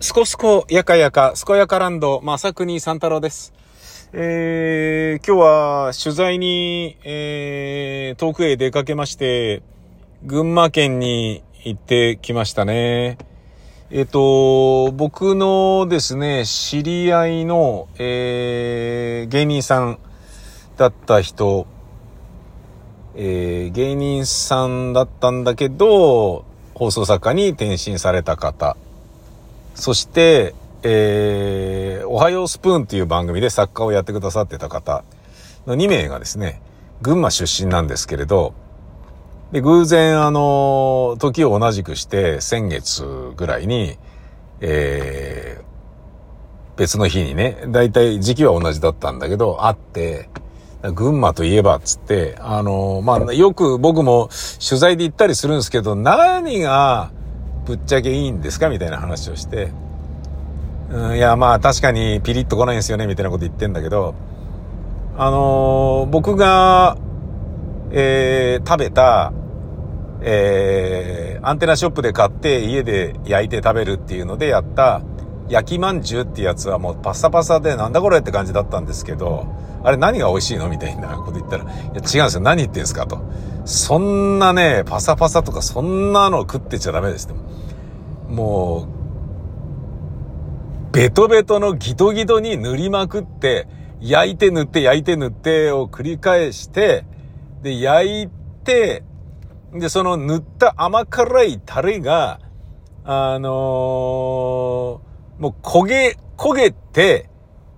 すこすこやかやか、すこやかランド、まさくに三太郎です。えー、今日は取材に、えー、遠くへ出かけまして、群馬県に行ってきましたね。えっ、と、僕のですね、知り合いの、えー、芸人さんだった人、えー、芸人さんだったんだけど、放送作家に転身された方。そして、えー、おはようスプーンっていう番組で作家をやってくださってた方の2名がですね、群馬出身なんですけれど、で、偶然あの、時を同じくして先月ぐらいに、えー、別の日にね、だいたい時期は同じだったんだけど、会って、群馬といえばっつって、あの、まあ、よく僕も取材で行ったりするんですけど、何がぶっちゃけいいんですか？みたいな話をして、うん、いや、まあ確かにピリッと来ないんですよね、みたいなこと言ってんだけど、あのー僕が、えー食べた、えーアンテナショップで買って家で焼いて食べるっていうのでやった焼きまんじゅうってやつはもうパサパサでなんだこれって感じだったんですけど、あれ何が美味しいのみたいなこと言ったら、いや違うんですよ。何言ってんすかと。そんなね、パサパサとかそんなの食ってちゃダメです。もう、ベトベトのギトギトに塗りまくって、焼いて塗って焼いて塗ってを繰り返して、で、焼いて、で、その塗った甘辛いタレが、あのーもう焦げ、焦げて、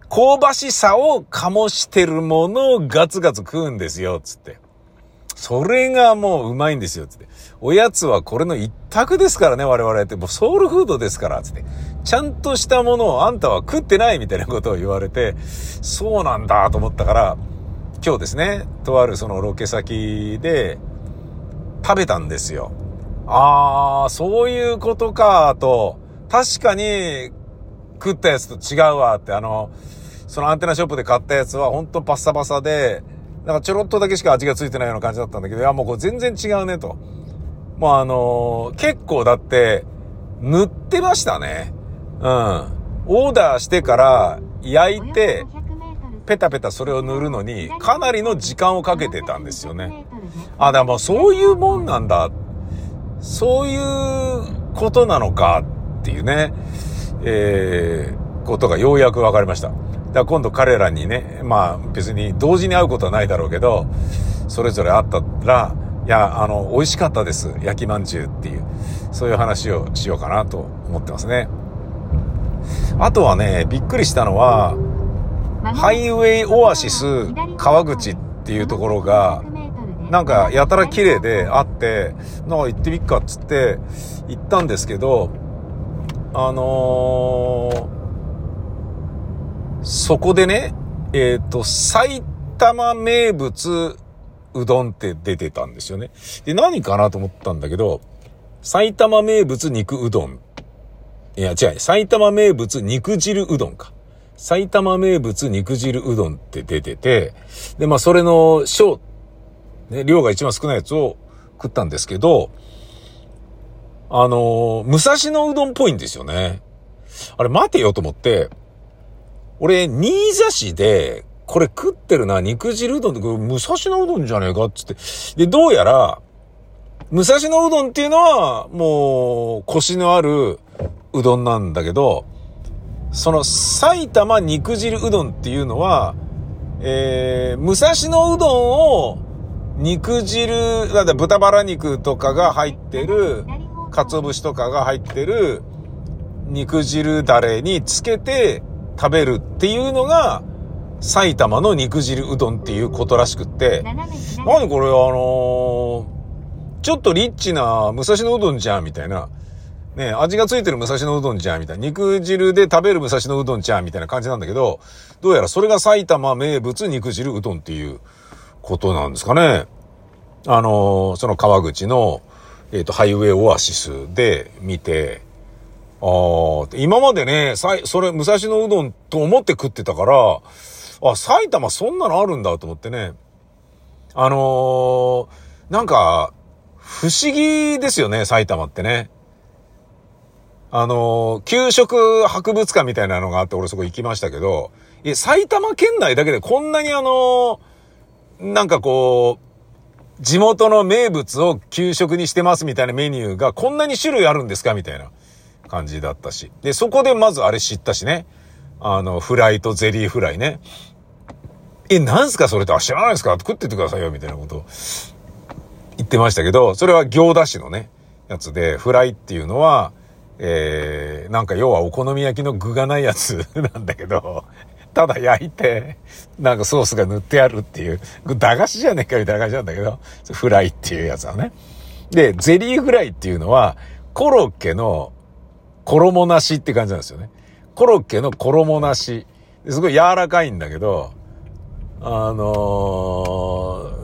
香ばしさを醸してるものをガツガツ食うんですよ、つって。それがもううまいんですよ、つって。おやつはこれの一択ですからね、我々って。もうソウルフードですから、つって。ちゃんとしたものをあんたは食ってないみたいなことを言われて、そうなんだと思ったから、今日ですね、とあるそのロケ先で食べたんですよ。あー、そういうことか、と。確かに食ったやつと違うわって、あの、そのアンテナショップで買ったやつはほんとパッサパサで、なんかちょろっとだけしか味がついてないような感じだったんだけど、いやもうこれ全然違うねと。もうあのー結構だって、塗ってましたね。うん。オーダーしてから焼いて、ペタペタそれを塗るのに、かなりの時間をかけてたんですよね。あ、でもそういうもんなんだ。そういうことなのかっていうね、えー、ことがようやく分かりました。だから今度彼らにね、まあ別に同時に会うことはないだろうけど、それぞれ会ったら、いや、あの、美味しかったです。焼きまんじゅうっていう、そういう話をしようかなと思ってますね。あとはね、びっくりしたのは、ハイウェイオアシス川口っていうところが、なんかやたら綺麗であって、なんか行ってみっかっつって行ったんですけど、あのーそこでね、えっ、と、埼玉名物うどんって出てたんですよね。で、何かなと思ったんだけど、埼玉名物肉うどん。いや、違う、埼玉名物肉汁うどんか。埼玉名物肉汁うどんって出てて、で、まあ、それの小、ね、量が一番少ないやつを食ったんですけど、あのー武蔵野うどんっぽいんですよね。あれ、待てよと思って、俺、新座市で、これ食ってるな、肉汁うどんって、武蔵野うどんじゃねえかっつって。で、どうやら、武蔵野うどんっていうのは、もう、コシのあるうどんなんだけど、その埼玉肉汁うどんっていうのは、えー、武蔵野うどんを肉汁、だって豚バラ肉とかが入ってる、鰹節とかが入ってる肉汁だれにつけて食べるっていうのが埼玉の肉汁うどんっていうことらしくって、何これあのーちょっとリッチな武蔵野うどんじゃんみたいな。ね味がついてる武蔵野うどんじゃんみたいな。肉汁で食べる武蔵野うどんじゃんみたいな感じなんだけど、どうやらそれが埼玉名物肉汁うどんっていうことなんですかね。あのーその川口の、えっ、と、ハイウェイオアシスで見て、ああ、今までね、さい、それ、武蔵野うどんと思って食ってたから、あ、埼玉そんなのあるんだと思ってね。あのーなんか、不思議ですよね、埼玉ってね。あの、給食博物館みたいなのがあって、俺そこ行きましたけど、え、埼玉県内だけでこんなにあの、なんかこう、地元の名物を給食にしてますみたいなメニューがこんなに種類あるんですかみたいな感じだったし。で、そこでまずあれ知ったしね。あの、フライとゼリーフライね。え、なんすかそれって、あ、知らないですか？食ってってくださいよ、みたいなこと言ってましたけど、それは行田市のね、やつで、フライっていうのは、えー、なんか要はお好み焼きの具がないやつ なんだけど、ただ焼いて、なんかソースが塗ってあるっていう、駄菓子じゃねえかみたいな感じなんだけど、フライっていうやつはね。で、ゼリーフライっていうのは、コロッケの衣なしって感じなんですよね。コロッケの衣なし。すごい柔らかいんだけど、あの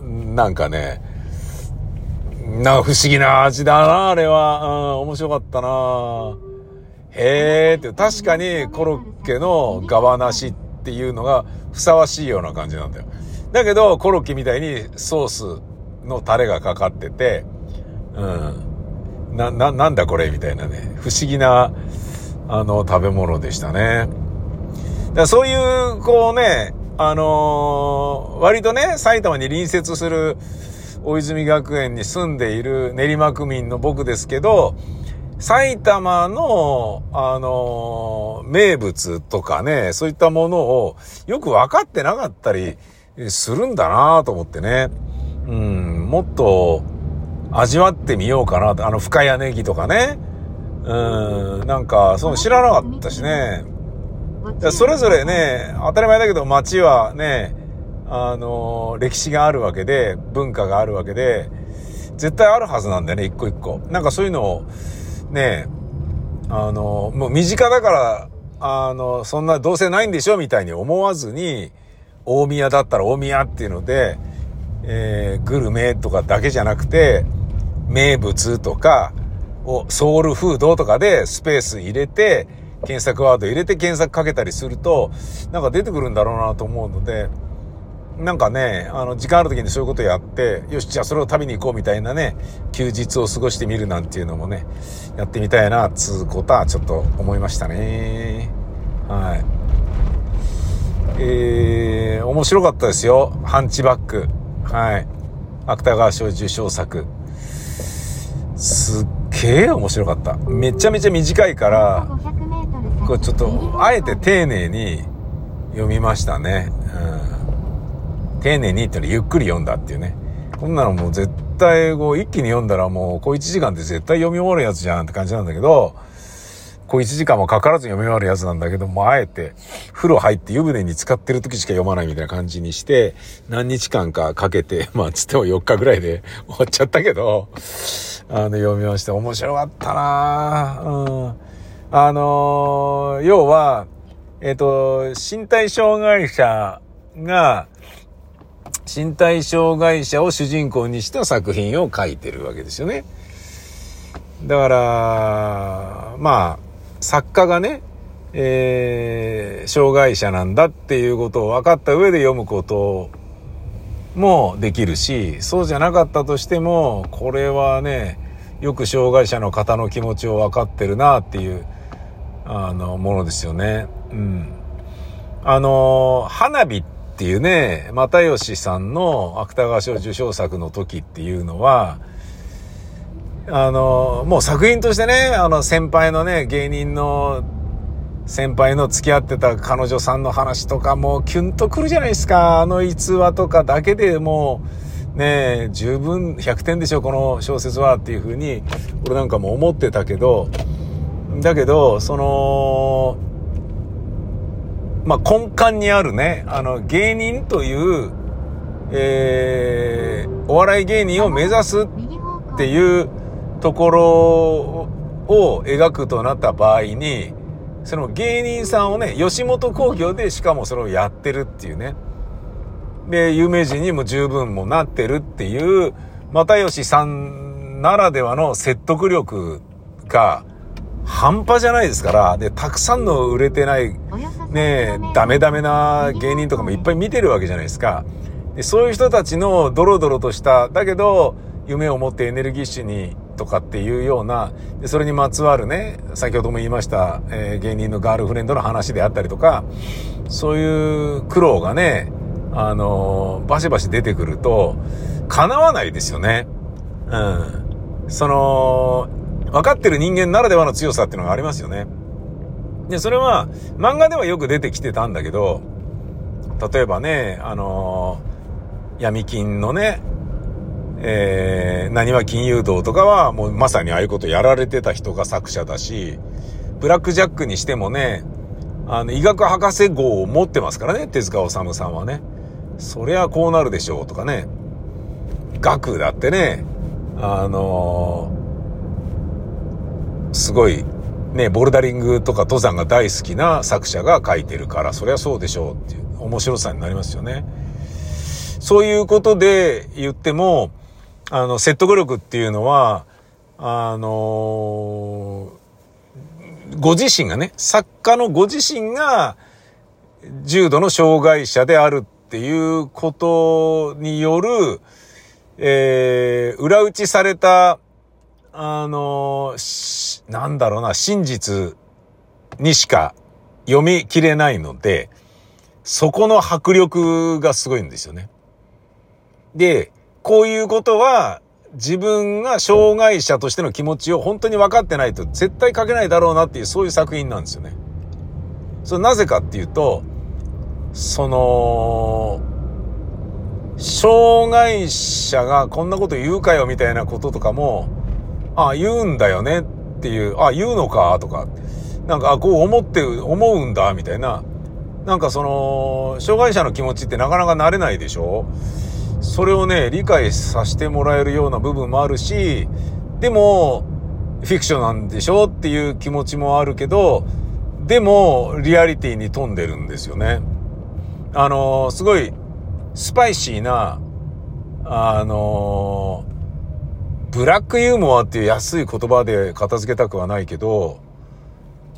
ー、なんかね、な不思議な味だな、あれは。うん、面白かったな。へーって、確かにコロッケの側なしってていうのがふさわしいような感じなんだよ。だけど、コロッケみたいにソースのタレがかかってて、うん。な、な、なんだこれみたいなね。不思議な、あの、食べ物でしたね。だそういう、こうね、あのー、割とね、埼玉に隣接する大泉学園に住んでいる練馬区民の僕ですけど、埼玉の、あのー、名物とかね、そういったものをよく分かってなかったりするんだなと思ってね。うん、もっと味わってみようかなあの、深谷ネギとかね。うん、なんか、そう知らなかったしね。それぞれね、当たり前だけど街はね、あの、歴史があるわけで、文化があるわけで、絶対あるはずなんだよね、一個一個。なんかそういうのを、ね、あの、もう身近だから、あの、そんなどうせないんでしょみたいに思わずに、大宮だったら大宮っていうので、えー、グルメとかだけじゃなくて、名物とか、をソウルフードとかでスペース入れて、検索ワード入れて検索かけたりすると、なんか出てくるんだろうなと思うので、なんかね、あの、時間ある時にそういうことやって、よし、じゃあそれを食べに行こうみたいなね、休日を過ごしてみるなんていうのもね、やってみたいな、つうことはちょっと思いましたね。はい。えー、面白かったですよ。ハンチバック。はい。芥川賞受賞作。すっげえ面白かった。めちゃめちゃ短いから、これちょっと、あえて丁寧に読みましたね。うん。丁寧にってのゆっくり読んだっていうね。こんなのもう絶対こう一気に読んだらもう小1時間で絶対読み終わるやつじゃんって感じなんだけど、小1時間もかからず読み終わるやつなんだけども、あえて風呂入って湯船に浸かってる時しか読まないみたいな感じにして、何日間かかけて、まあつっても4日ぐらいで 終わっちゃったけど、あの読みまして面白かったなうん。あのー、要は、えっ、ー、と、身体障害者が、身体障害者を主人公にした作品を書いてるわけですよね。だから、まあ、作家がね、えー、障害者なんだっていうことを分かった上で読むこともできるし、そうじゃなかったとしても、これはね、よく障害者の方の気持ちを分かってるなっていうあの、ものですよね。うん。あの、花火ってっていうね、又吉さんの芥川賞受賞作の時っていうのは、あの、もう作品としてね、あの先輩のね、芸人の先輩の付き合ってた彼女さんの話とかもキュンとくるじゃないですか。あの逸話とかだけでもう、ね十分100点でしょ、この小説はっていうふうに、俺なんかも思ってたけど、だけど、その、まあ、根幹にあるね、あの、芸人という、えー、お笑い芸人を目指すっていうところを描くとなった場合に、その芸人さんをね、吉本興業でしかもそれをやってるっていうね。で、有名人にも十分もなってるっていう、又吉さんならではの説得力が、半端じゃないですから、で、たくさんの売れてない、ねえダメダメな芸人とかもいっぱい見てるわけじゃないですか。でそういう人たちのドロドロとした、だけど、夢を持ってエネルギッシュにとかっていうような、でそれにまつわるね、先ほども言いました、えー、芸人のガールフレンドの話であったりとか、そういう苦労がね、あのー、バシバシ出てくると、叶わないですよね。うん。その、分かってる人間ならではの強さっていうのがありますよね。で、それは、漫画ではよく出てきてたんだけど、例えばね、あのー、闇金のね、えー、何は金融道とかはもうまさにああいうことやられてた人が作者だし、ブラックジャックにしてもね、あの、医学博士号を持ってますからね、手塚治虫さんはね。そりゃこうなるでしょうとかね。学だってね、あのー、すごい、ね、ボルダリングとか登山が大好きな作者が書いてるから、そりゃそうでしょうっていう面白さになりますよね。そういうことで言っても、あの、説得力っていうのは、あのー、ご自身がね、作家のご自身が、重度の障害者であるっていうことによる、えー、裏打ちされた、あの、なんだろうな、真実にしか読み切れないので、そこの迫力がすごいんですよね。で、こういうことは、自分が障害者としての気持ちを本当に分かってないと絶対書けないだろうなっていうそういう作品なんですよね。それなぜかっていうと、その、障害者がこんなこと言うかよみたいなこととかも、ああ、言うんだよねっていう、ああ、言うのか？とか、なんか、こう思って、思うんだみたいな、なんかその、障害者の気持ちってなかなか慣れないでしょ？それをね、理解させてもらえるような部分もあるし、でも、フィクションなんでしょっていう気持ちもあるけど、でも、リアリティに富んでるんですよね。あの、すごい、スパイシーな、あの、ブラックユーモアっていう安い言葉で片付けたくはないけど、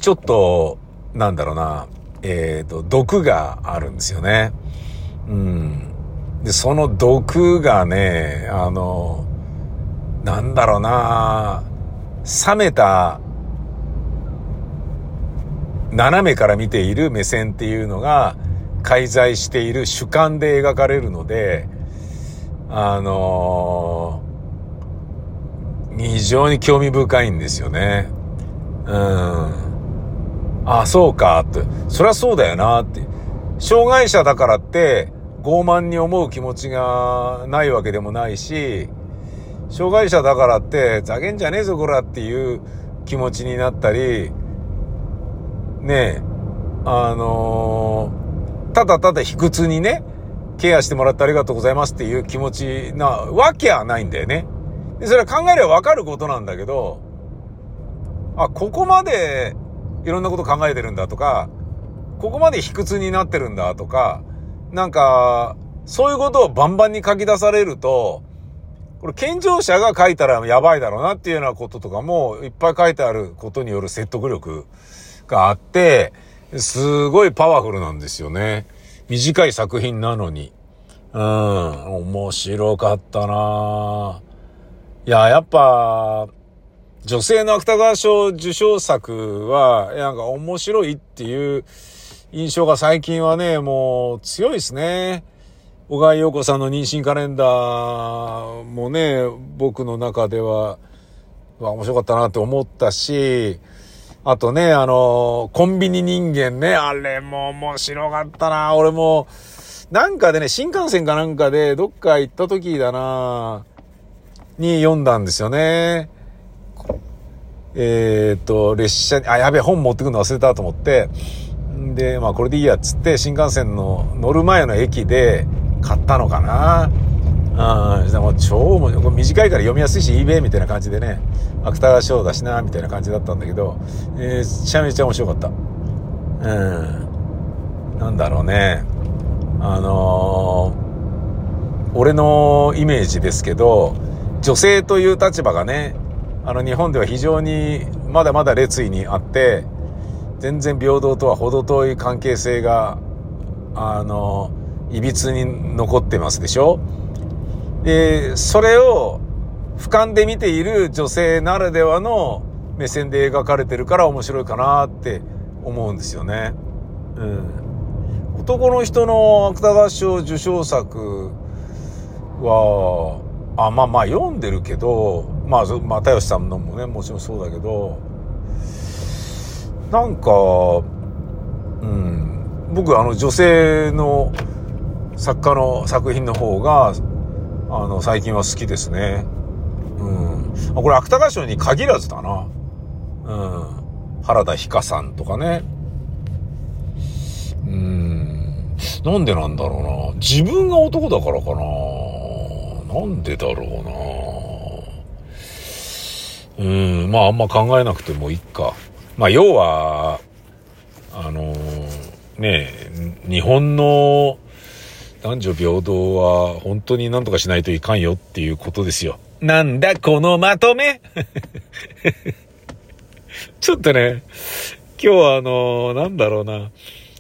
ちょっと、なんだろうな、えっ、ー、と、毒があるんですよね。うん。で、その毒がね、あの、なんだろうな、冷めた、斜めから見ている目線っていうのが、介在している主観で描かれるので、あの非常に興味深いんですよね。うん。あ、そうか、って。そりゃそうだよな、って。障害者だからって、傲慢に思う気持ちがないわけでもないし、障害者だからって、ざけんじゃねえぞこらっていう気持ちになったり、ねえ、あのー、ただただ卑屈にね、ケアしてもらってありがとうございますっていう気持ちなわけはないんだよね。で、それは考えればわかることなんだけど、あ、ここまでいろんなこと考えてるんだとか、ここまで卑屈になってるんだとか、なんか、そういうことをバンバンに書き出されると、これ健常者が書いたらやばいだろうなっていうようなこととかもいっぱい書いてあることによる説得力があって、すごいパワフルなんですよね。短い作品なのに。うん、面白かったなぁいや、やっぱ、女性の芥川賞受賞作は、なんか面白いっていう印象が最近はね、もう強いですね。小川陽子さんの妊娠カレンダーもね、僕の中では、は面白かったなって思ったし、あとね、あの、コンビニ人間ね、あれも面白かったな。俺も、なんかでね、新幹線かなんかで、どっか行った時だな、に読んだんですよね。えっ、と、列車に、あ、やべえ、本持ってくるの忘れたと思って、で、まあこれでいいやっつって新幹線の乗る前の駅で買ったのかな。うん、でも超も短いから読みやすいし、eBay みたいな感じでね、芥川賞だしな、みたいな感じだったんだけど、えー、めちゃめちゃ面白かった。うん。なんだろうね。あのー、俺のイメージですけど、女性という立場がね、あの日本では非常にまだまだ列位にあって、全然平等とは程遠い関係性が、あの、いびつに残ってますでしょ？で、それを俯瞰で見ている女性ならではの目線で描かれてるから面白いかなって思うんですよね。うん。男の人の芥川賞受賞作は、あ、まあまあ読んでるけど、まあ、又吉さんのもね、もちろんそうだけど、なんか、うん、僕あの女性の作家の作品の方が、あの、最近は好きですね。うん。これ芥川賞に限らずだな。うん。原田ひかさんとかね。うん。なんでなんだろうな。自分が男だからかな。なんでだろうな。うん。まああんま考えなくてもいいか。まあ要は、あのね日本の男女平等は本当に何とかしないといかんよっていうことですよ。なんだこのまとめ ちょっとね、今日はあの、なんだろうな、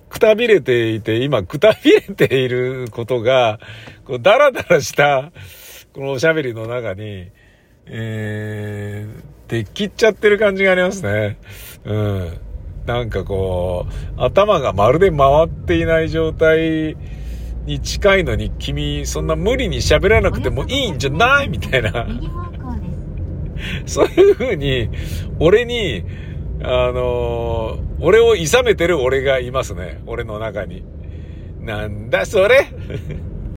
くたびれていて、今くたびれていることが、こう、ダラダラした、このおしゃべりの中に、えー、できっちゃってる感じがありますね。うん。なんかこう、頭がまるで回っていない状態に近いのに、君、そんな無理に喋らなくてもいいんじゃないみたいな。そういう風に、俺に、あのー、俺を諌めてる俺がいますね。俺の中に。なんだそれ？